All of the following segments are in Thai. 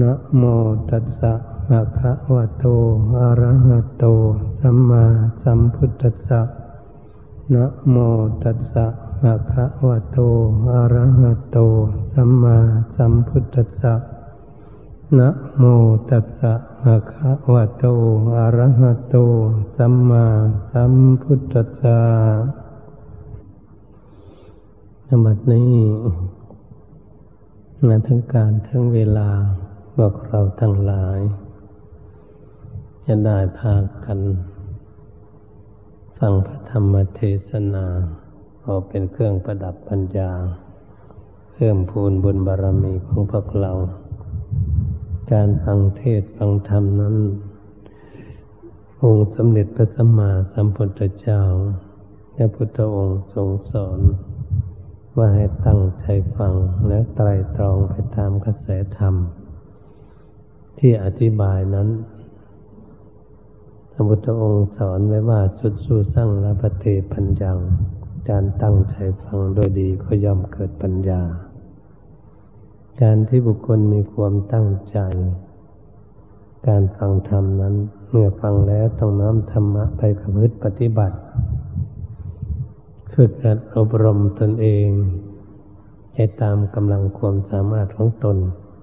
นะโมตัสสะภะคะวะโต อะระหะโต สัมมาสัมพุทธัสสะนะโมตัสสะภะคะวะโต อะระหะโต สัมมาสัมพุทธัสสะนะโมตัสสะภะคะวะโต อะระหะโต สัมมาสัมพุทธัสสะนบัดนี้งานทั้งการทั้งเวลา บอกเราทั้งหลาย จะได้พากัน ฟังพระธรรมเทศนาออกเป็นเครื่องประดับปัญญา เพิ่มพูนบุญบารมีของพวกเรา การฟังเทศฟังธรรมนั้นองค์สมเด็จพระสัมมาสัมพุทธเจ้าพระพุทธองค์ทรงสอนว่าให้ตั้งใจฟังและไตรตรองไปตามกระแสธรรม ที่อธิบายนั้นพระพุทธองค์สอนไว้ว่าจุดสู้สร้างละปเทปัญญัง การตั้งใจฟังโดยดีก็ย่อมเกิดปัญญา การที่บุคคลมีความตั้งใจ การฟังธรรมนั้น เมื่อฟังแล้วต้องน้อมธรรมะไปประพฤติปฏิบัติฝึกหัดอบรมตนเองให้ตามกำลังความสามารถของตน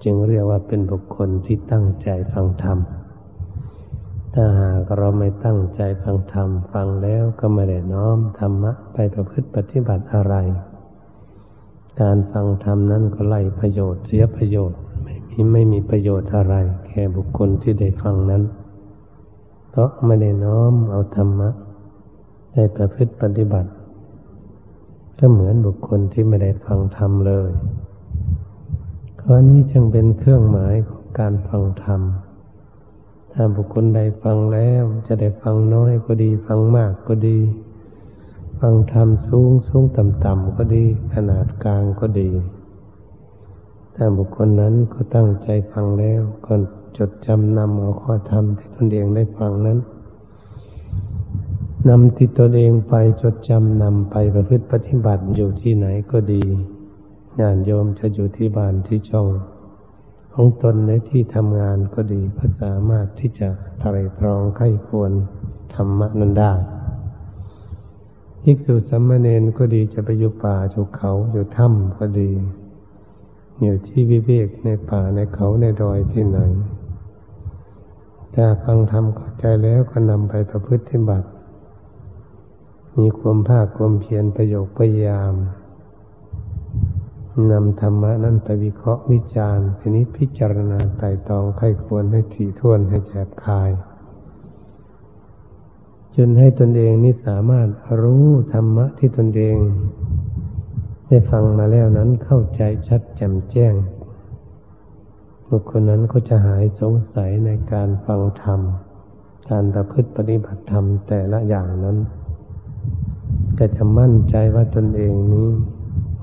จึงเรียกว่าเป็นบุคคลที่ตั้งใจฟังธรรม ถ้าหากเราไม่ตั้งใจฟังธรรม ฟังแล้วก็ไม่ได้น้อมธรรมะไปประพฤติปฏิบัติอะไร การฟังธรรมนั้นก็ไล่ประโยชน์เสียประโยชน์ไม่มีไม่มีประโยชน์อะไร แค่บุคคลที่ได้ฟังนั้น เพราะไม่ได้น้อมเอาธรรมะได้ประพฤติปฏิบัติ ก็เหมือนบุคคลที่ไม่ได้ฟังธรรมเลย ข้อนี้จึงเป็นเครื่องหมายของการฟังธรรม ถ้าบุคคลใดฟังแล้วจะได้ฟังน้อยก็ดี ฟังมากก็ดี ฟังธรรมสูงสูงต่ำต่ำก็ดี ขนาดกลางก็ดี ถ้าบุคคลนั้นก็ตั้งใจฟังแล้วก็จดจำนำเอาข้อธรรมที่ตนเองได้ฟังนั้นนำติดตนเองไปจดจำนำไปประพฤติปฏิบัติอยู่ที่ไหนก็ดี งานโยมจะอยู่ที่บ้านที่ช่อง ของตนในที่ทำงานก็ดีก็สามารถที่จะไตรตรองไข้ควรธรรมะนั้นได้ภิกษุสัมมาเนนก็ดีจะไปอยู่ป่าอยู่เขาอยู่ถ้ำก็ดีอยู่ที่วิเวกในป่าในเขาในดอยที่ไหนถ้าฟังธรรมเข้าใจแล้วก็นำไปประพฤติบัติ มีความภาคความเพียรประโยคพยายาม นำธรรมะนั้นไปวิเคราะห์วิจารณ์ทีนี้พิจารณาไต่ตองไข้ควรให้ถี่ถ้วนให้แจบคาย จนให้ตนเองนี่สามารถรู้ธรรมะที่ตนเอง ได้ฟังมาแล้วนั้นเข้าใจชัดแจ่มแจ้ง บุคคลนั้นก็จะหายสงสัยในการฟังธรรม การประพฤติปฏิบัติธรรมแต่ละอย่างนั้น ก็จะมั่นใจว่าตนเองนี้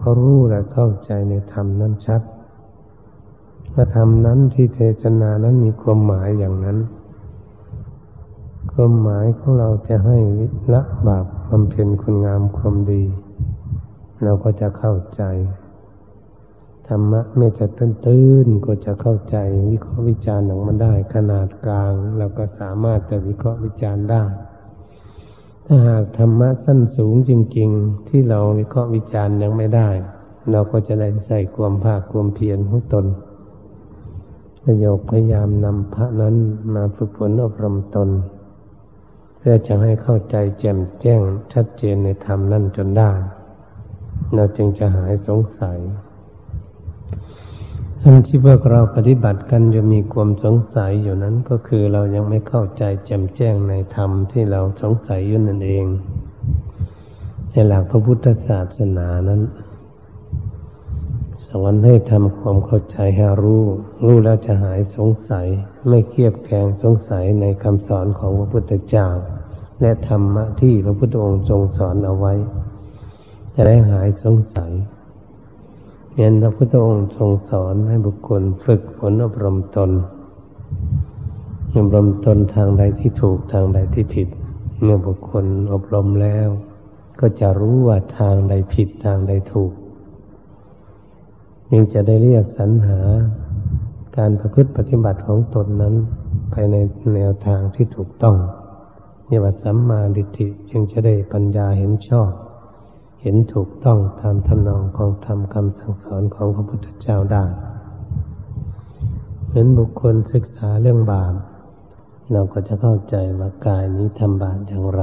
เขารู้และเข้าใจในธรรมนั้นชัดว่าธรรมนั้นที่เทศนานั้นมีความหมายอย่างนั้น ความหมายของเราจะให้ละบาปบำเพ็ญคุณงามความดี เราก็จะเข้าใจธรรมะไม่จะตื้นตื้นก็จะเข้าใจ วิเคราะห์วิจารณ์ของมันได้ ขนาดกลางเราก็สามารถจะวิเคราะห์วิจารณ์ได้ ถ้าหากธรรมะสั้นสูงจริง ๆ ที่เราวิเคราะห์วิจารณ์ยังไม่ได้ เราก็จะได้ใส่ความภาคความเพียรของตนประโยคพยายามนำพระนั้นมาฝึกฝนอบรมตน เพื่อจะให้เข้าใจแจ่มแจ้งชัดเจนในธรรมนั่นจนได้ เราจึงจะหายสงสัย อันที่พวกเราปฏิบัติกันจะมีความสงสัยอยู่นั้นก็คือเรายังไม่เข้าใจแจ่มแจ้งในธรรมที่เราสงสัยอยู่นั่นเอง ในหลักพระพุทธศาสนานั้น สอนให้ทำความเข้าใจให้รู้ รู้แล้วจะหายสงสัย ไม่เคียบแข็งสงสัยในคำสอนของพระพุทธเจ้า และธรรมะที่พระพุทธองค์ทรงสอนเอาไว้ จะได้หายสงสัย เห็นพระพุทธองค์ทรงสอนให้บุคคลฝึกฝนอบรมตน อบรมตนทางใดที่ถูกทางใดที่ผิด เมื่อบุคคลอบรมแล้ว ก็จะรู้ว่าทางใดผิดทางใดถูกยังจะได้เรียกสรรหาการประพฤติปฏิบัติของตนนั้น ไปในแนวทางที่ถูกต้องนี่ว่าสัมมาดิทิจึงจะได้ปัญญาเห็นชอบ เห็นถูกต้องตามทำนองของธรรมคำสั่งสอนของพระพุทธเจ้าได้เหมือนบุคคลศึกษาเรื่องบาปเราก็จะเข้าใจว่ากายนี้ทำบาปอย่างไร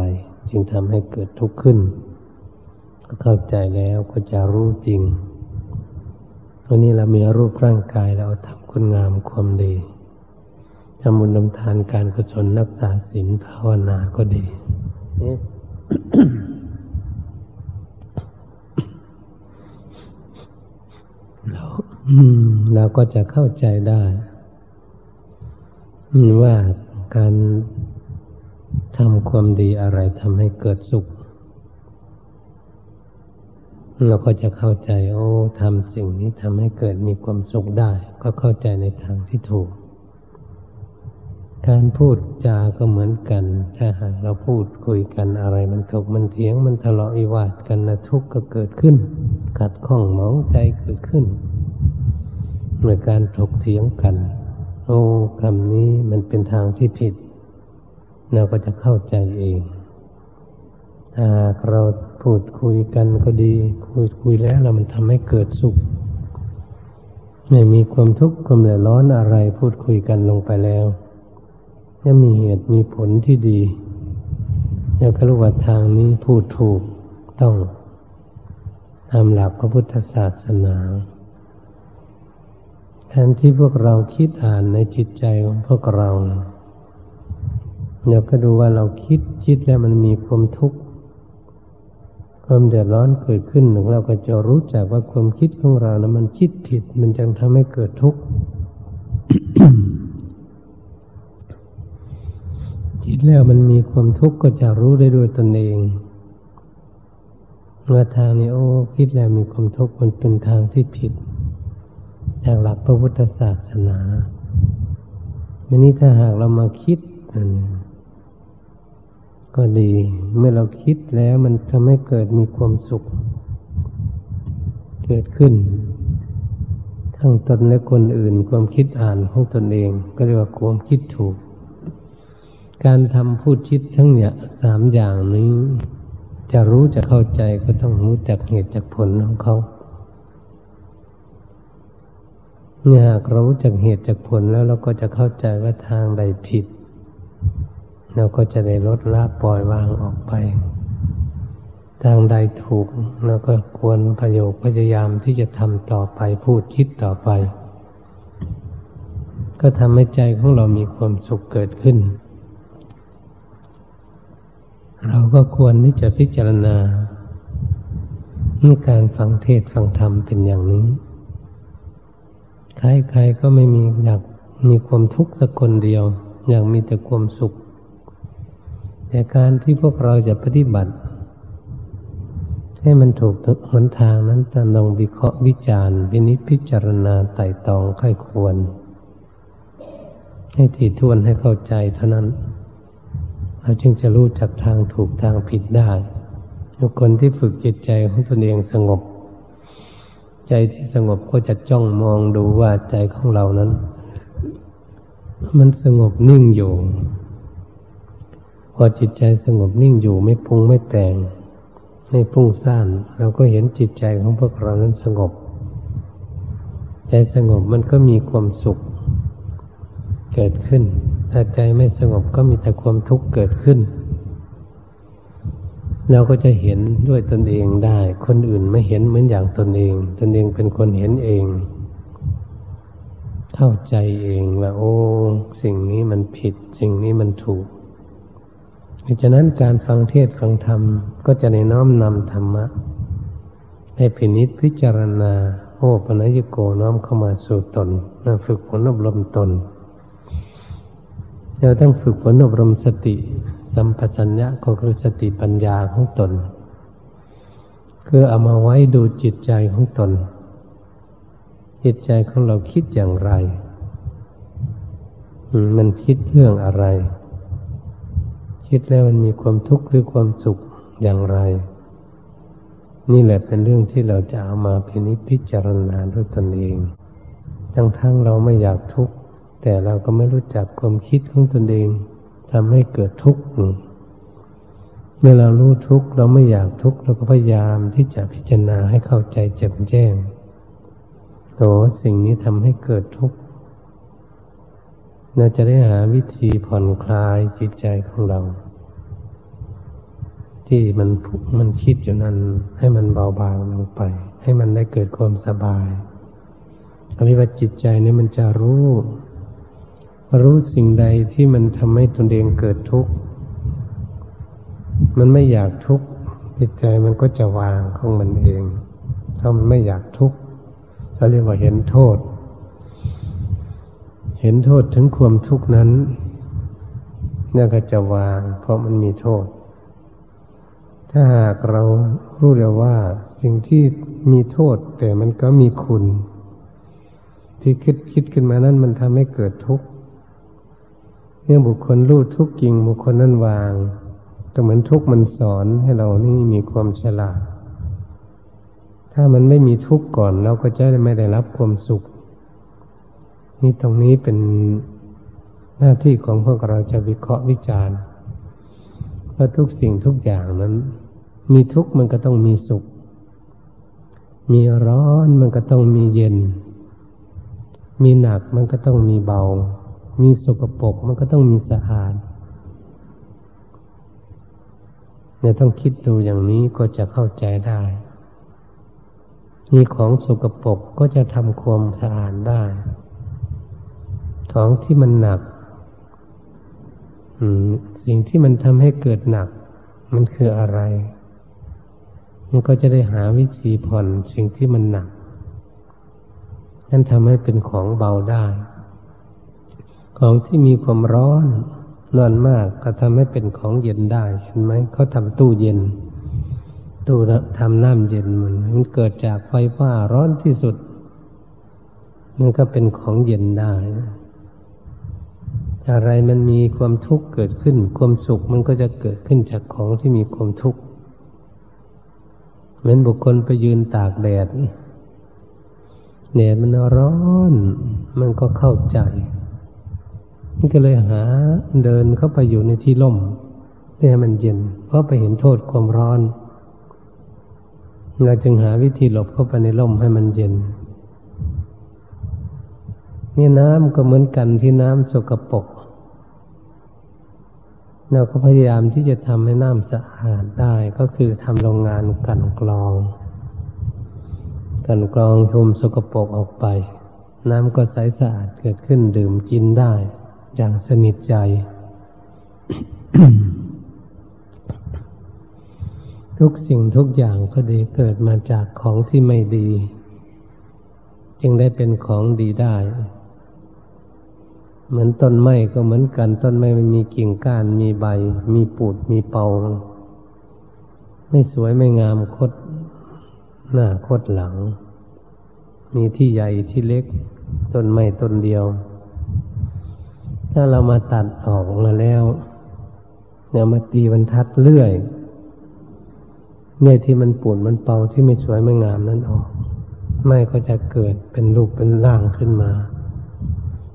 จึงทำให้เกิดทุกข์ขึ้น ก็เข้าใจแล้วก็จะรู้จริงวันนี้เรามีรูปร่างกายเราทำคุณงามความดีทำบุญทำทานการกุศลนักษาศีลภาวนาก็ดี เราเราก็จะเข้าใจได้ว่าการทำความดีอะไรทำให้เกิดสุข เราก็จะเข้าใจ โอ้ทำสิ่งนี้ทำให้เกิดมีความสุขได้ ก็เข้าใจในทางที่ถูก การพูดจาก็เหมือนกัน ถ้าหากเราพูดคุยกันอะไรมันถกมันเถียงมันทะเลาะวิวาทกันนะทุกข์ก็เกิดขึ้น ขัดข้องหมองใจเกิดขึ้นเมื่อการถกเถียงกัน โอ้คำนี้มันเป็นทางที่ผิด เราก็จะเข้าใจเอง ถ้าเราพูดคุยกันก็ดี คุยคุยแล้วเรามันทำให้เกิดสุขไม่มีความทุกข์ความเดือดร้อนอะไรพูดคุยกันลงไปแล้ว จะมีเหตุมีผลที่ดีแล้วก็รู้ว่าทางนี้พูดถูกต้องตามหลักพระพุทธศาสนาแทนที่พวกเราคิดอ่านในจิตใจของพวกเราเราก็ดูว่าเราคิดคิดแล้วมันมีความทุกข์ความเดือดร้อนเกิดขึ้นหนึ่งเราก็จะรู้จักว่าความคิดของเรานะมันคิดผิด มันจึงทำให้เกิดทุกข์ ดแล้วมันมีความทุกข์ก็จะรู้ได้ด้วยตนเองเมื่อทางนี้โอ้คิดแล้วมีความทุกข์มันเป็นทางที่ผิดจากหลักพระพุทธศาสนาวันนี้ถ้าหากเรามาคิดก็ดี เมื่อเราคิดแล้วมันทำให้เกิดมีความสุข เกิดขึ้น ทั้งตนและคนอื่น ความคิดอ่านของตนเอง ก็เรียกว่าความคิดถูก การทำพูดคิดทั้งเนี่ยสามอย่างนี้ จะรู้จะเข้าใจก็ต้องรู้จักเหตุจากผลของเขาเมื่อหากรู้จักเหตุจากผลแล้วเราก็จะเข้าใจว่าทางใดผิด เราก็จะได้ลดละปล่อยวางออกไป ทางใดถูกเราก็ควรประโยคพยายามที่จะทำต่อไปพูดคิดต่อไป ก็ทำให้ใจของเรามีความสุขเกิดขึ้น เราก็ควรที่จะพิจารณาในการฟังเทศฟังธรรมเป็นอย่างนี้ ใครๆก็ไม่มีอยากมีความทุกข์สักคนเดียว อยากมีแต่ความสุข แต่การที่พวกเราจะปฏิบัติ ให้มันถูกหนทางนั้นต้องลงวิเคราะห์วิจารณ์วินิจพิจารณาไต่ตองค่อยควร ให้ถี่ถ้วนให้เข้าใจเท่านั้น เราจึงจะรู้จักทางถูกทางผิดได้ทุกคนที่ฝึกจิตใจของตนเองสงบ ใจที่สงบก็จะจ้องมองดูว่าใจของเรานั้น มันสงบนิ่งอยู่ พอจิตใจสงบนิ่งอยู่ไม่พุงไม่แต่งไม่พุ่งซ่านเราก็เห็นจิตใจของพวกเรานั้นสงบ ใจสงบมันก็มีความสุขเกิดขึ้น ถ้าใจไม่สงบก็มีแต่ความทุกข์เกิดขึ้น เราก็จะเห็นด้วยตนเองได้ คนอื่นไม่เห็นเหมือนอย่างตนเอง ตนเองเป็นคนเห็นเอง เข้าใจเองว่าโอ้ สิ่งนี้มันผิด สิ่งนี้มันถูกเพราะฉะนั้นการฟังเทศฟังธรรม ก็จะในน้อมนำธรรมะ ให้พินิษพิจารณาโอ้ปัญญโกน้อมเข้ามาสู่ตนฝึกฝนอบรมตน เราต้องฝึกฝนอบรมสติ สัมปชัญญะก็คือสติปัญญาของตน คือเอามาไว้ดูจิตใจของตน จิตใจของเราคิดอย่างไร มันคิดเรื่องอะไร คิดแล้วมันมีความทุกข์หรือความสุขอย่างไร นี่แหละเป็นเรื่องที่เราจะเอามาพินิจพิจารณาด้วยตนเอง ทั้งทั้งเราไม่อยากทุกข์ แต่เราก็ไม่รู้จักความคิดของตนเองทำให้เกิดทุกข์เมื่อเรารู้ทุกข์เราไม่อยากทุกข์เราก็พยายามที่จะพิจารณาให้เข้าใจแจ่มแจ้งโอ้สิ่งนี้ทำให้เกิดทุกข์เราจะได้หาวิธีผ่อนคลายจิตใจของเรา ที่มันมันคิดอยู่นั้น ให้มันเบาบางลงไป ให้มันได้เกิดความสบายอริว่าจิตใจนี่มันจะรู้ รู้สิ่งใดที่มันทำให้ตนเองเกิดทุกข์ มันไม่อยากทุกข์จิตใจมันก็จะวางของมันเอง ถ้ามันไม่อยากทุกข์เขาเรียกว่าเห็นโทษ เห็นโทษถึงความทุกข์นั้นนี่ก็จะวาง เพราะมันมีโทษ ถ้าหากเรารู้แล้วว่าสิ่งที่มีโทษแต่มันก็มีคุณ ที่คิดคิดขึ้นมานั้นมันทำให้เกิดทุกข์ เมื่อบุคคลรู้ทุกข์จริงบุคคลนั้นวางก็เหมือนทุกมันสอนให้เรานี่มีความฉลาด ถ้ามันไม่มีทุกข์ก่อนเราก็จะไม่ได้รับความสุข นี่ตรงนี้เป็นหน้าที่ของพวกเราจะวิเคราะห์วิจารณ์ว่าทุกสิ่งทุกอย่างนั้น มีทุกข์มันก็ต้องมีสุข มีร้อนมันก็ต้องมีเย็น มีหนักมันก็ต้องมีเบา มีสกปรกมันก็ต้องมีสะอาดเนี่ยต้องคิดดูอย่างนี้ก็จะเข้าใจได้ มีของสกปรกก็จะทำความสะอาดได้ ของที่มันหนักสิ่งที่มันทำให้เกิดหนัก มันคืออะไร มันก็จะได้หาวิธีผ่อนสิ่งที่มันหนักนั่นทำให้เป็นของเบาได้ ของที่มีความร้อนนอนมากก็ทำให้เป็นของเย็นได้เห็นไหมเขาทำตู้เย็น ตู้ทำน้ำเย็นมันมันเกิดจากไฟฟ้าร้อนที่สุด มันก็เป็นของเย็นได้ อะไรมันมีความทุกข์เกิดขึ้น ความสุขมันก็จะเกิดขึ้นจากของที่มีความทุกข์เหมือนบุคคลไปยืนตากแดดแดดมันร้อน มันก็เข้าใจ มันก็เลยหาเดินเข้าไปอยู่ในที่ร่มเพื่อให้มันเย็น เพราะไปเห็นโทษความร้อนเราจึงหาวิธีหลบเข้าไปในร่มให้มันเย็นมีน้ำก็เหมือนกันที่น้ำสกปรกเราก็พยายามที่จะทำให้น้ำสะอาดได้ก็คือทำโรงงานกันกรอง กันกรองชุมสกปรกออกไป น้ำก็ใสสะอาดเกิดขึ้นดื่มกินได้ อย่างสนิทใจ ทุกสิ่งทุกอย่างก็ดีเกิดมาจากของที่ไม่ดี จึงได้เป็นของดีได้ เหมือนต้นไม้ก็เหมือนกันต้นไม้มันมีกิ่งก้านมีใบ มีปูดมีเปาไม่สวยไม่งามคดหน้าคดหลัง มีที่ใหญ่ที่เล็ก ต้นไม้ต้นเดียว ถ้าเรามาตัดออกมาแล้วเนี่ยมาตีบรรทัดเลื่อยเนี่ยที่มันปูดมันเปาที่ไม่สวยไม่งามนั้นออก ไม่ก็จะเกิดเป็นรูปเป็นร่างขึ้นมา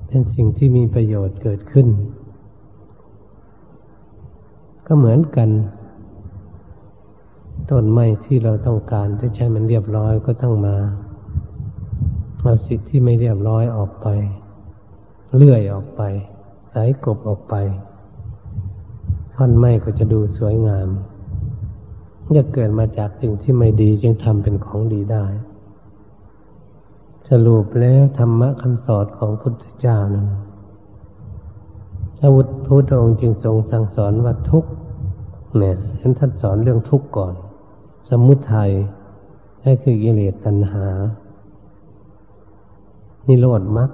เป็นสิ่งที่มีประโยชน์เกิดขึ้น ก็เหมือนกันต้นไม้ที่เราต้องการจะใช้มันเรียบร้อยก็ต้องมาเอาสิ่งที่ไม่เรียบร้อยออกไป เลื่อยออกไป สายกบออกไป ท่อนไม้ก็จะดูสวยงามจะเกิดมาจากสิ่งที่ไม่ดีจึงทำเป็นของดีได้ สรุปแล้วธรรมะคำสอนของพุทธเจ้านั้นพระพุทธองค์จึงทรงสั่งสอนว่าทุกเนี่ยท่านท่านสอนเรื่องทุกข์ก่อน สมุทัยนั่นคือกิเลสตัณหา นิโรธมรรค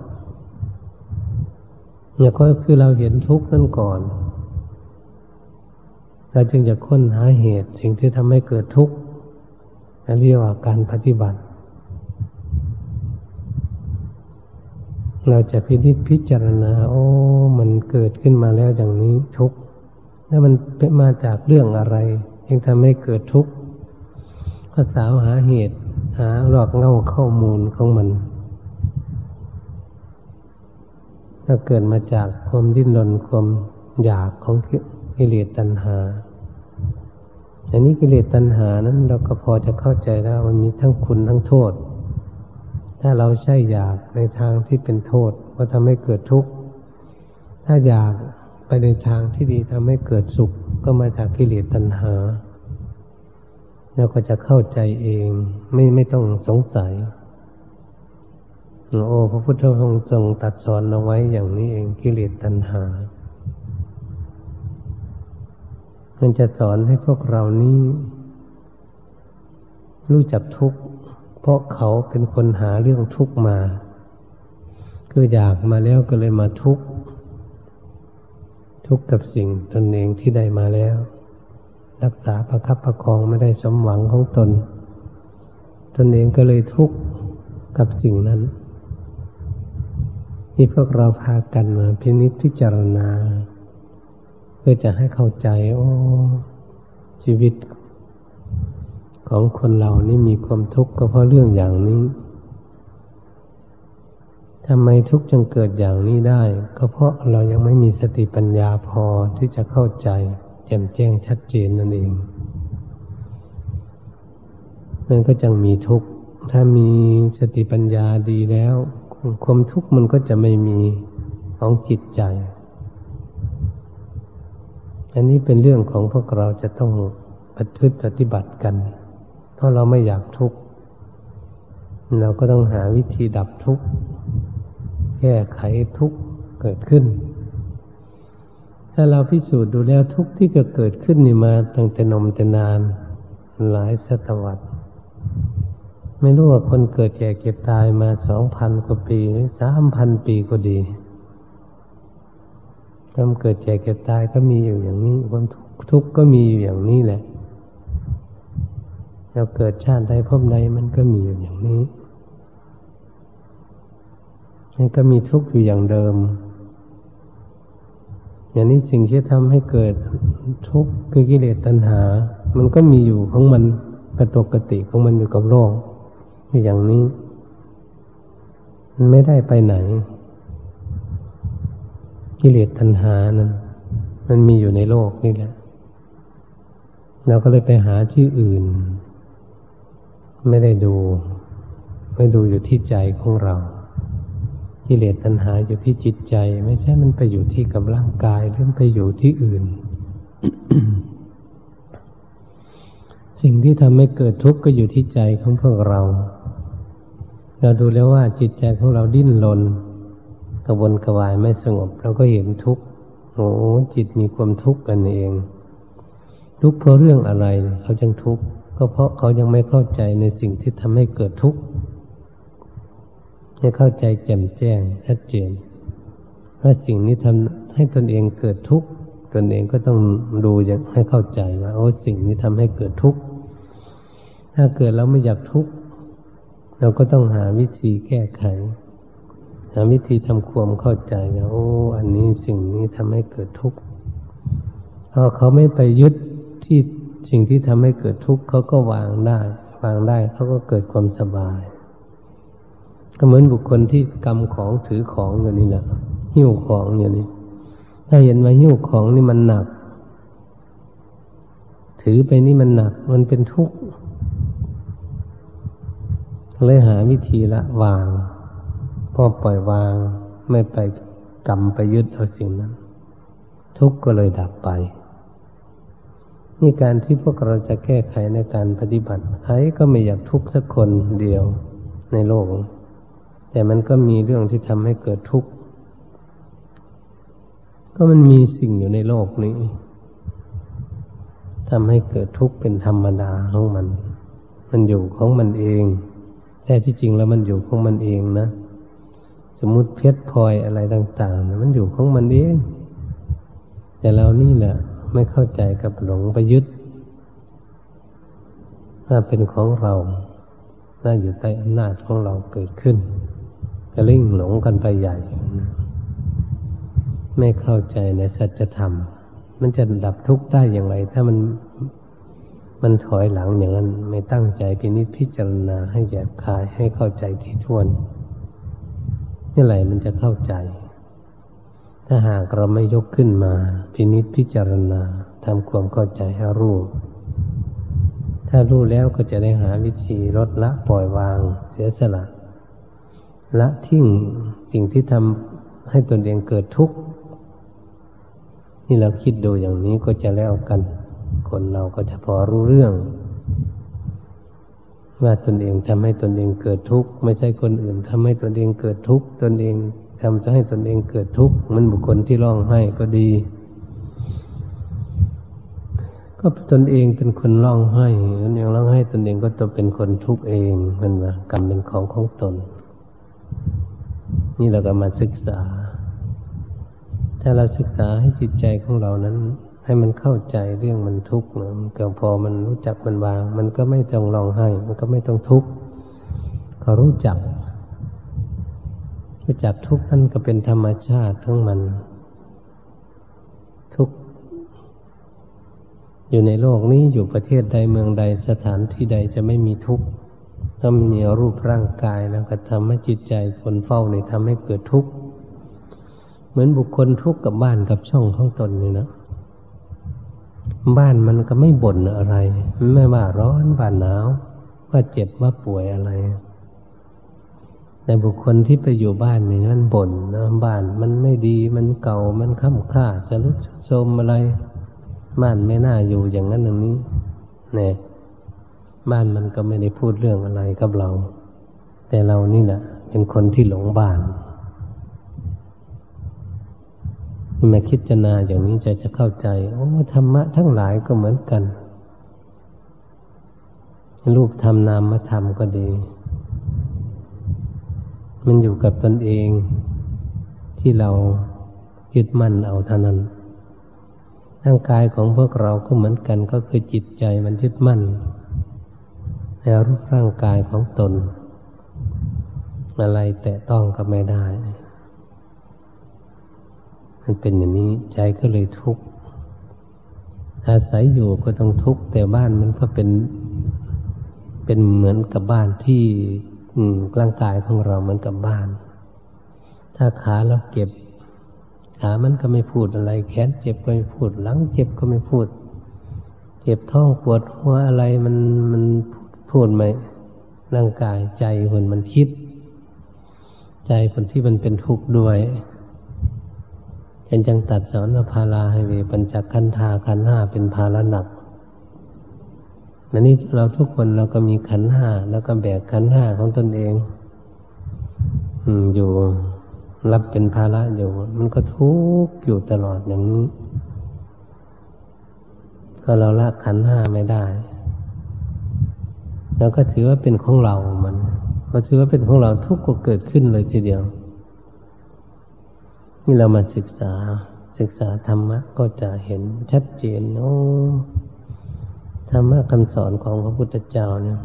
เนี่ยก็คือเราเห็นทุกข์นั่นก่อนเราจึงจะค้นหาเหตุสิ่งที่ทำให้เกิดทุกข์นั่นเรียกว่าการปฏิบัติ เราจะพิจิตพิจารณา โอ้ มันเกิดขึ้นมาแล้วอย่างนี้ทุกข์แล้วมันเป็นมาจากเรื่องอะไรยังทำให้เกิดทุกข์ก็สาวหาเหตุ หาหลอกเงาข้อมูลของมัน ถ้าเกิดมาจากความดิ้นรนความอยากของกิเลสตัณหา อันนี้กิเลสตัณหานั้นเราก็พอจะเข้าใจแล้วมันมีทั้งคุณทั้งโทษ ถ้าเราใช่อยากในทางที่เป็นโทษก็ทำให้เกิดทุกข์ ถ้าอยากไปในทางที่ดีทำให้เกิดสุข ก็มาจากกิเลสตัณหาเราก็จะเข้าใจเองไม่ไม่ต้องสงสัย โอ้พระพุทธองค์ทรงตัดสอนเอาไว้อย่างนี้เองกิเลสตัณหา มันจะสอนให้พวกเรานี้รู้จักทุกข์เพราะเขาเป็นคนหาเรื่องทุกข์มา คืออยากมาแล้วก็เลยมาทุกข์ทุกข์กับสิ่งตนเองที่ได้มาแล้ว รักษาประคับประคองไม่ได้สมหวังของตน ตนเองก็เลยทุกข์กับสิ่งนั้น ที่พวกเราพากันมาพินิจพิจารณา เพื่อจะให้เข้าใจ โอ้ชีวิต ของคนเรานี่มีความทุกข์ก็เพราะเรื่องอย่างนี้ทำไมทุกข์จึงเกิดอย่างนี้ได้ ก็เพราะเรายังไม่มีสติปัญญาพอที่จะเข้าใจแจ่มแจ้งชัดเจนนั่นเองมันก็จึงมีทุกข์ ถ้ามีสติปัญญาดีแล้ว ความทุกข์มันก็จะไม่มีของจิตใจ อันนี้เป็นเรื่องของพวกเราจะต้องปฏิบัติปฏิบัติกัน เพราะเราไม่อยากทุกข์ เราก็ต้องหาวิธีดับทุกข์ แก้ไขทุกข์เกิดขึ้น ถ้าเราพิสูจน์ดูแล้วทุกข์ที่จะเกิดขึ้นนี่มาตั้งแต่นมแต่นาน หลายศตวรรษ ไม่รู้ว่าคนเกิดแก่เก็บตายมาสองพันกว่าปีหรือสามพันปีก็ดีความเกิดแก่เก็บตายก็มีอยู่อย่างนี้ ความทุกข์ก็มีอยู่อย่างนี้แหละเราเกิดชาติใดพบใดมันก็มีอยู่อย่างนี้มันก็มีทุกข์อยู่อย่างเดิม อย่างนี้สิ่งที่ทำให้เกิดทุกข์คือกิเลสตัณหา มันก็มีอยู่ของมันปกติของมันอยู่กับโลก อย่างนี้ มันไม่ได้ไปไหน กิเลสตัณหานั้น มันมีอยู่ในโลกนี่แหละเราก็เลยไปหาที่อื่น ไม่ได้ดู ไม่ดูอยู่ที่ใจของเรากิเลสตัณหาอยู่ที่จิตใจ ไม่ใช่มันไปอยู่ที่กับร่างกายหรือไปอยู่ที่อื่น สิ่งที่ทำให้เกิดทุกข์ก็อยู่ที่ใจของพวกเรา เราดูแล้วว่าจิตใจของเราดิ้นรนกระวนกระวายไม่สงบ เราก็เห็นทุกข์โอ้จิตมีความทุกข์กันเอง ทุกข์เพราะเรื่องอะไรเขาจึงทุกข์ก็เพราะเขายังไม่เข้าใจในสิ่งที่ทำให้เกิดทุกข์ไม่เข้าใจแจ่มแจ้งชัดเจนว่าสิ่งนี้ทำให้ตนเองเกิดทุกข์ตนเองก็ต้องดูอย่างให้เข้าใจว่าโอ้สิ่งนี้ทำให้เกิดทุกข์ถ้าเกิดเราไม่อยากทุกข์ เราก็ต้องหาวิธีแก้ไข หาวิธีทำความเข้าใจว่าโอ้ อันนี้สิ่งนี้ทำให้เกิดทุกข์พอเขาไม่ไปยึดที่สิ่งที่ทำให้เกิดทุกข์เขาก็วางได้ วางได้เขาก็เกิดความสบาย ก็เหมือนบุคคลที่กำของถือของอยู่นี่แหละหิ้วของอยู่นี่ ถ้าเห็นว่าหิ้วของนี่มันหนัก ถือไปนี่มันหนัก มันเป็นทุกข์ เลยหาวิธีละวางพอปล่อยวางไม่ไปกรรมไปยึดเอาสิ่งนั้น ทุกข์ก็เลยดับไปนี่การที่พวกเราจะแก้ไขในการปฏิบัติใครก็ไม่อยากทุกข์สักคนเดียวในโลก แต่มันก็มีเรื่องที่ทำให้เกิดทุกข์ก็มันมีสิ่งอยู่ในโลกนี้ทำให้เกิดทุกข์เป็นธรรมดาของมัน มันอยู่ของมันเอง แต่ที่จริงแล้วมันอยู่ของมันเองนะ สมมติเพชรพลอยอะไรต่างๆ มันอยู่ของมันเอง แต่เรานี่แหละไม่เข้าใจกับหลงไปยึดถ้าเป็นของเรา น่าอยู่ใต้อำนาจของเราเกิดขึ้นก็ลิ่งหลงกันไปใหญ่ ไม่เข้าใจในสัจธรรม มันจะดับทุกข์ได้อย่างไร ถ้ามัน มันถอยหลังอย่างนั้นไม่ตั้งใจพินิจพิจารณาให้แยบคายให้เข้าใจที่ทวนนี่ไหลมันจะเข้าใจ ถ้าหากเราไม่ยกขึ้นมา พินิจพิจารณาทำความเข้าใจให้รู้ถ้ารู้แล้วก็จะได้หาวิธีลดละปล่อยวางเสียสละละทิ้งสิ่งที่ทำให้ตนเองเกิดทุกข์นี่เราคิดดูอย่างนี้ก็จะแล้วกัน คนเราก็จะพอรู้เรื่อง ว่าตนเองทำให้ตนเองเกิดทุกข์ไม่ใช่คนอื่นทำให้ตนเองเกิดทุกข์ตนเองทำจะให้ตนเองเกิดทุกข์มันบุคคลที่ร้องไห้ก็ดี ก็ตนเองเป็นคนร้องไห้ตนเองร้องไห้ตนเองก็ต้องเป็นคนทุกข์เองมันว่ากรรมเป็นของของตน นี่เราก็มาศึกษา ถ้าเราศึกษาให้จิตใจของเรานั้น ให้มันเข้าใจเรื่องมันทุกข์นะก็พอมันรู้จักมันวาง มันก็ไม่ต้องร้องไห้ มันก็ไม่ต้องทุกข์เขารู้จักรู้จักทุกข์นั่นก็เป็นธรรมชาติทั้งมัน ทุกข์อยู่ในโลกนี้อยู่ประเทศใดเมืองใดสถานที่ใดจะไม่มีทุกข์ถ้ามีรูปร่างกายแล้วก็ทำให้จิตใจคนเฝ้านี่ทำให้เกิดทุกข์เหมือนบุคคลทุกข์กับบ้านกับช่องของตนนี่นะ บ้านมันก็ไม่บ่นอะไร ไม่ว่าร้อนว่าหนาว ว่าเจ็บว่าป่วยอะไร แต่บุคคลที่ไปอยู่บ้านนี่มันบ่นนะบ้านมันไม่ดีมันเก่ามันค้ำค่าจะลุกชมอะไร บ้านไม่น่าอยู่อย่างนั้นอย่างนี้เนี่ยบ้านมันก็ไม่ได้พูดเรื่องอะไรกับเรา แต่เรานี่แหละเป็นคนที่หลงบ้าน มาคิดจนาอย่างนี้จะจะเข้าใจโอ้ธรรมะทั้งหลายก็เหมือนกันรูปธรรมนามธรรมก็ดี มันอยู่กับตนเองที่เรายึดมั่นเอาเท่านั้นร่างกายของพวกเราก็เหมือนกันก็คือจิตใจมันยึดมั่นในรูปร่างกายของตน อะไรแต่ต้องก็ไม่ได้ มันเป็นอย่างนี้ใจก็เลยทุกข์อาศัยอยู่ก็ต้องทุกข์แต่บ้านมันก็เป็น เป็นเหมือนกับบ้านที่ร่างกายของเราเหมือนกับบ้าน ถ้าขาเราเก็บขามันก็ไม่พูดอะไร แขนเจ็บก็ไม่พูด หลังเจ็บก็ไม่พูด เจ็บท้องปวดหัวอะไรมันมันพูดไหมร่างกายใจคนมันคิด ใจคนที่มันเป็นทุกข์ด้วย เป็นจังตัดสอนว่าพาลาให้เวปัญจขันธาขันห้าเป็นภาระหนักนันนี้เราทุกคนเราก็มีขันห้าแล้วก็แบกขันห้าของตนเองอืมอยู่รับเป็นภาระอยู่ มันก็ทุกข์อยู่ตลอดอย่างนี้ ก็เราละขันห้าไม่ได้แล้วก็ถือว่าเป็นของเรา มัน ก็ถือว่าเป็นของเราทุกข์ก็เกิดขึ้นเลยทีเดียว นี่เรามาศึกษาศึกษาธรรมะก็จะเห็นชัดเจนโอ้ธรรมะคำสอนของพระพุทธเจ้าเนี่ย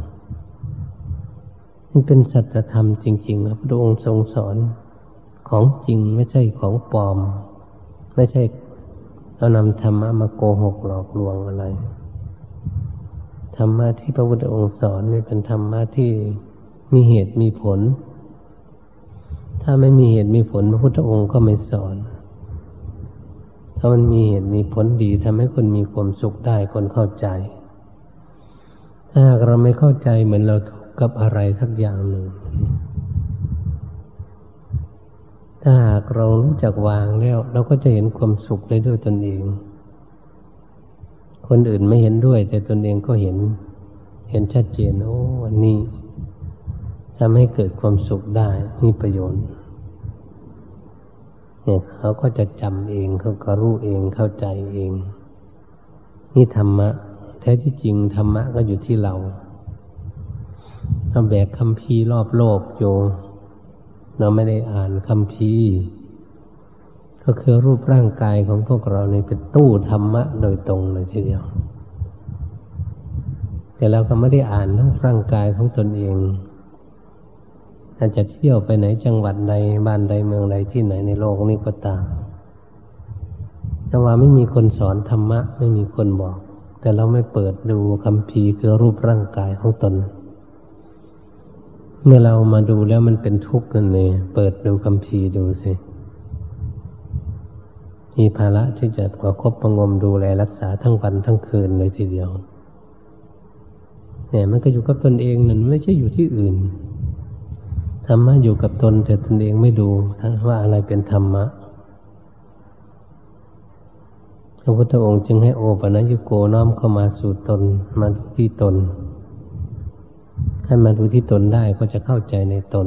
มันเป็นสัจธรรมจริงๆครับพระองค์ทรงสอนของจริงไม่ใช่ของปลอม ไม่ใช่เรานำธรรมะมาโกหกหลอกลวงอะไรธรรมะที่พระพุทธองค์สอนนี่เป็นธรรมะที่มีเหตุมีผล ถ้าไม่มีเหตุมีผลพระพุทธองค์ก็ไม่สอน ถ้ามันมีเหตุมีผลดีทำให้คนมีความสุขได้คนเข้าใจ ถ้าหากเราไม่เข้าใจเหมือนเราทุกข์กับอะไรสักอย่างหนึ่ง ถ้าหากเรารู้จักวางแล้ว เราก็จะเห็นความสุขได้ด้วยตนเอง คนอื่นไม่เห็นด้วย แต่ตนเองก็เห็น เห็นชัดเจนโอ้วันนี้ ทำให้เกิดความสุขได้มีประโยชน์ เนี่ยเขาก็จะจำเองเขาก็รู้เองเข้าใจเอง นี่ธรรมะ แท้ที่จริงธรรมะก็อยู่ที่เราเราแบกคำพีรอบโลกอยู่เราไม่ได้อ่านคำพีก็คือรูปร่างกายของพวกเราในเป็นตู้ธรรมะโดยตรงเลยทีเดียว แต่เราก็ไม่ได้อ่านรูปร่างกายของตนเอง อาจจะเที่ยวไปไหนจังหวัดใดบ้านใดเมืองใดที่ไหนในโลกนี้ก็ตามแต่ว่าไม่มีคนสอนธรรมะ ไม่มีคนบอก แต่เราไม่เปิดดูคำพีคือรูปร่างกายของตน เมื่อเรามาดูแล้วมันเป็นทุกข์นั่นเองเปิดดูคำพีดูสิมีภาระที่จะประคบประงมดูแลรักษาทั้งวันทั้งคืนเลยทีเดียวเนี่ยมันก็อยู่กับตนเองนั่นไม่ใช่อยู่ที่อื่น ธรรมะอยู่กับตนแต่ตนเองไม่ดูว่าอะไรเป็นธรรมะพระพุทธองค์จึงให้โอปัญญโกน้อมเข้ามาสู่ตนมาที่ตนให้มาดูที่ตนได้ก็จะเข้าใจในตน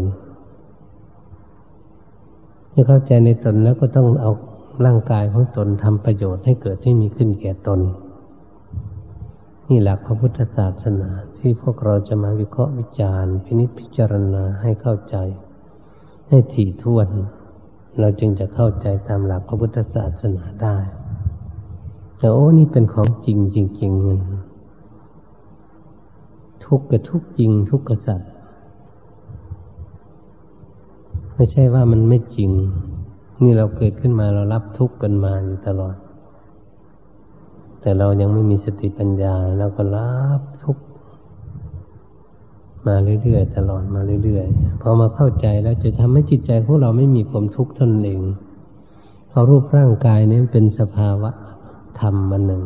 เมื่อเข้าใจในตนแล้วก็ต้องเอาร่างกายของตนทำประโยชน์ให้เกิดที่มีขึ้นแก่ตน นี่หลักพระพุทธศาสนาที่พวกเราจะมาวิเคราะห์วิจารณ์ พินิจพิจารณาให้เข้าใจ ให้ถี่ถ้วน เราจึงจะเข้าใจตามหลักพระพุทธศาสนาได้แต่โอ้นี่เป็นของจริงจริงๆทุกข์กับทุกจริง ทุกข์กับสัตว์ไม่ใช่ว่ามันไม่จริง นี่เราเกิดขึ้นมาเรารับทุกข์กันมาอยู่ตลอด แต่เรายังไม่มีสติปัญญาเราก็รับทุกมาเรื่อยๆตลอดมาเรื่อยๆพอมาเข้าใจแล้วจะทำให้จิตใจของเราไม่มีความทุกข์ทนเองเพราะรูปร่างกายนี้เป็นสภาวะธรรมมันหนึ่ง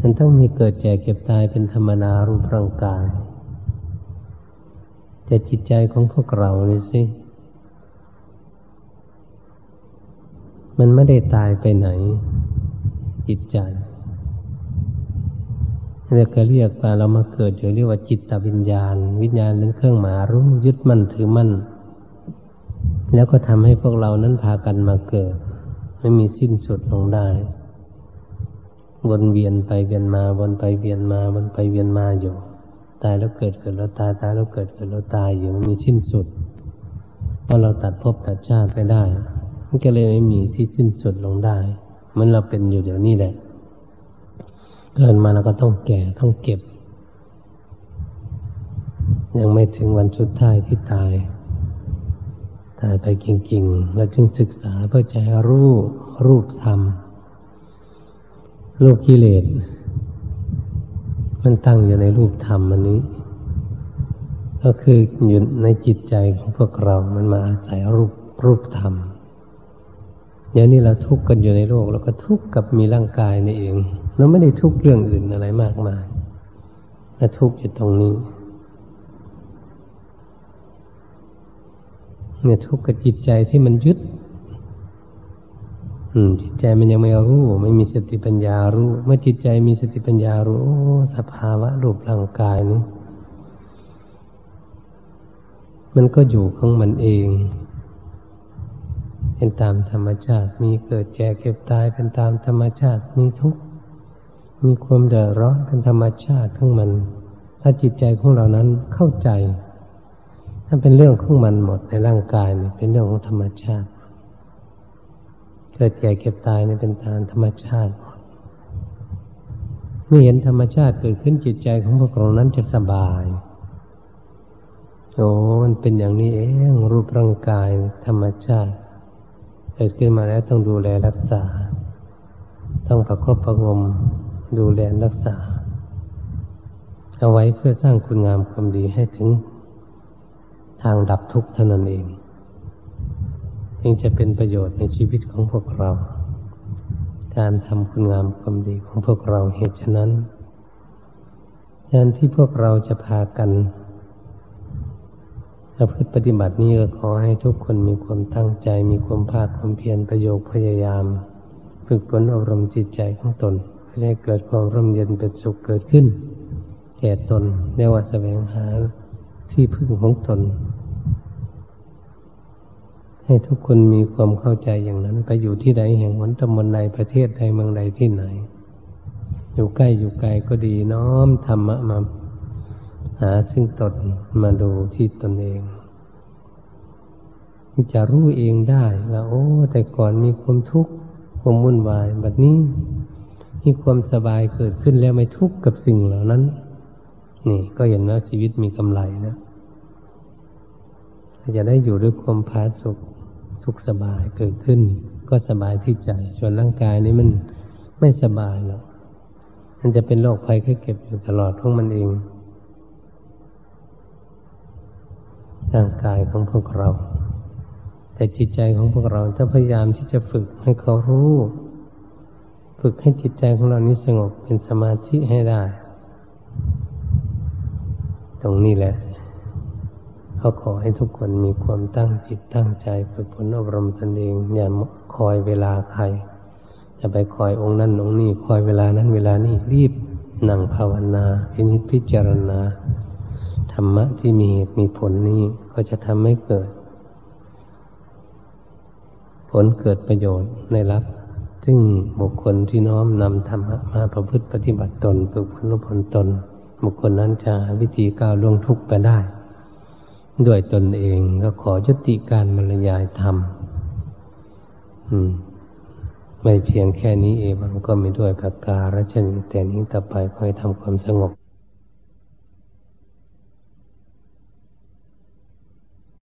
มันต้องมีเกิดแก่เก็บตายเป็นธรรมนารูปร่างกายแต่จิตใจของพวกเรานี่สิ มันไม่ได้ตายไปไหน จิตใจเรียก็เรียกมาเรามาเกิดอยู่เรียกว่าจิตตวิญญาณ วิญญาณเป็นเครื่องหมายรู้ยึดมั่นถือมั่น แล้วก็ทำให้พวกเรานั้นพากันมาเกิด ไม่มีสิ้นสุดลงได้ วนเวียนไปเวียนมาวนไปเวียนมาวนไปเวียนมาอยู่ตายแล้วเกิดเกิดแล้วตายตายแล้วเกิดเกิดแล้วตายอยู่ไมันมีสิ้นสุดเพราะเราตัดภพตัดชาติไปได้มันก็เลยไม่มีที่สิ้นสุดลงได้ เหมือนเราเป็นอยู่เดี๋ยวนี้แหละ เกิดมาเราก็ต้องแก่ต้องเก็บ ยังไม่ถึงวันสุดท้ายที่ตาย ตายไปจริงๆเราจึงศึกษาเพื่อจะรู้รูปธรรมรูปกิเลสมันตั้งอยู่ในรูปธรรมอันนี้ ก็คืออยู่ในจิตใจของพวกเรา มันมาอาศัยรูปรูปธรรม เดี๋ยวนี้เราทุกข์กันอยู่ในโลกเราก็ทุกข์กับมีร่างกายนี่เอง เราไม่ได้ทุกข์เรื่องอื่นอะไรมากมายเราทุกข์อยู่ตรงนี้เนี่ยทุกข์กับจิตใจที่มันยึด อืม จิตใจมันยังไม่รู้ ไม่มีสติปัญญารู้ เมื่อจิตใจมีสติปัญญารู้ สภาวะรูปร่างกายนี้ มันก็อยู่ของมันเอง เป็นตามธรรมชาติ มีเกิดแก่เก็บตายเป็นตามธรรมชาติ มีทุกข์ มีความเดือดร้อนเป็นธรรมชาติของมัน ถ้าจิตใจของเรานั้นเข้าใจ ถ้าเป็นเรื่องของมันหมดในร่างกายเนี่ยเป็นเรื่องของธรรมชาติ เกิดแก่เก็บตายเนี่ยเป็นตามธรรมชาติเมื่อเห็นธรรมชาติเกิดขึ้นจิตใจของพวกเรานั้นจะสบายโอ้มันเป็นอย่างนี้เองรูปร่างกายธรรมชาติ เกิดขึ้นมาแล้วต้องดูแลรักษา ต้องประคบประงม ดูแลรักษา เอาไว้เพื่อสร้างคุณงามความดีให้ถึงทางดับทุกข์เท่านั้นเองจึงจะเป็นประโยชน์ในชีวิตของพวกเรา การทำคุณงามความดีของพวกเราเหตุฉะนั้นแทนที่พวกเราจะพากัน ประพฤติปฏิบัตินี้ก็ขอให้ทุกคนมีความตั้งใจ มีความภาคความเพียรประโยคพยายาม ฝึกฝนอบรมจิตใจของตนเพื่อให้เกิดความร่มเย็นเป็นสุขเกิดขึ้นแก่ตนเรียกว่าแสวงหาที่พึ่งของตน ให้ทุกคนมีความเข้าใจอย่างนั้น ไปอยู่ที่ใดแห่งหนตำบลใดประเทศใดเมืองใดที่ไหน อยู่ใกล้อยู่ไกลก็ดีน้อมธรรมะมาาซึ่งตนมาดูที่ตนเองจะรู้เองได้ว่าโอ้ แต่ก่อนมีความทุกข์ความวุ่นวายแบบนี้มีความสบายเกิดขึ้นแล้วไม่ทุกข์กับสิ่งเหล่านั้น นี่ก็เห็นว่าชีวิตมีกำไรนะจะได้อยู่ด้วยความพาสุขสุขสบายเกิดขึ้น ก็สบายที่ใจ ส่วนร่างกายนี้มันไม่สบายหรอกมันจะเป็นโรคภัยแค่เก็บอยู่ตลอดพวกมันเอง ร่างกายของพวกเรา แต่จิตใจของพวกเราจะพยายามที่จะฝึกให้เขารู้ ฝึกให้จิตใจของเรานี้สงบเป็นสมาธิให้ได้ ตรงนี้แหละเขาขอให้ทุกคนมีความตั้งจิตตั้งใจฝึกฝนอบรมตนเองอย่าคอยเวลาใครจะไปคอยองค์นั้นองค์นี้คอยเวลานั้นเวลานี้รีบนั่งภาวนาพินิจพิจารณา ธรรมะที่มีมีผลนี้ก็จะทำให้เกิด ผลเกิดประโยชน์ในรับ ซึ่งบุคคลที่น้อมนำธรรมะมาประพฤติปฏิบัติตนฝึกฝนอบรมตน บุคคลนั้นจะวิธีก้าวล่วงทุกข์ไปได้ ด้วยตนเองก็ขอยุติการบรรยายธรรมไม่เพียงแค่นี้เองมันก็มีด้วยประการชนิดแต่นี้ต่อไปคอยทำความสงบ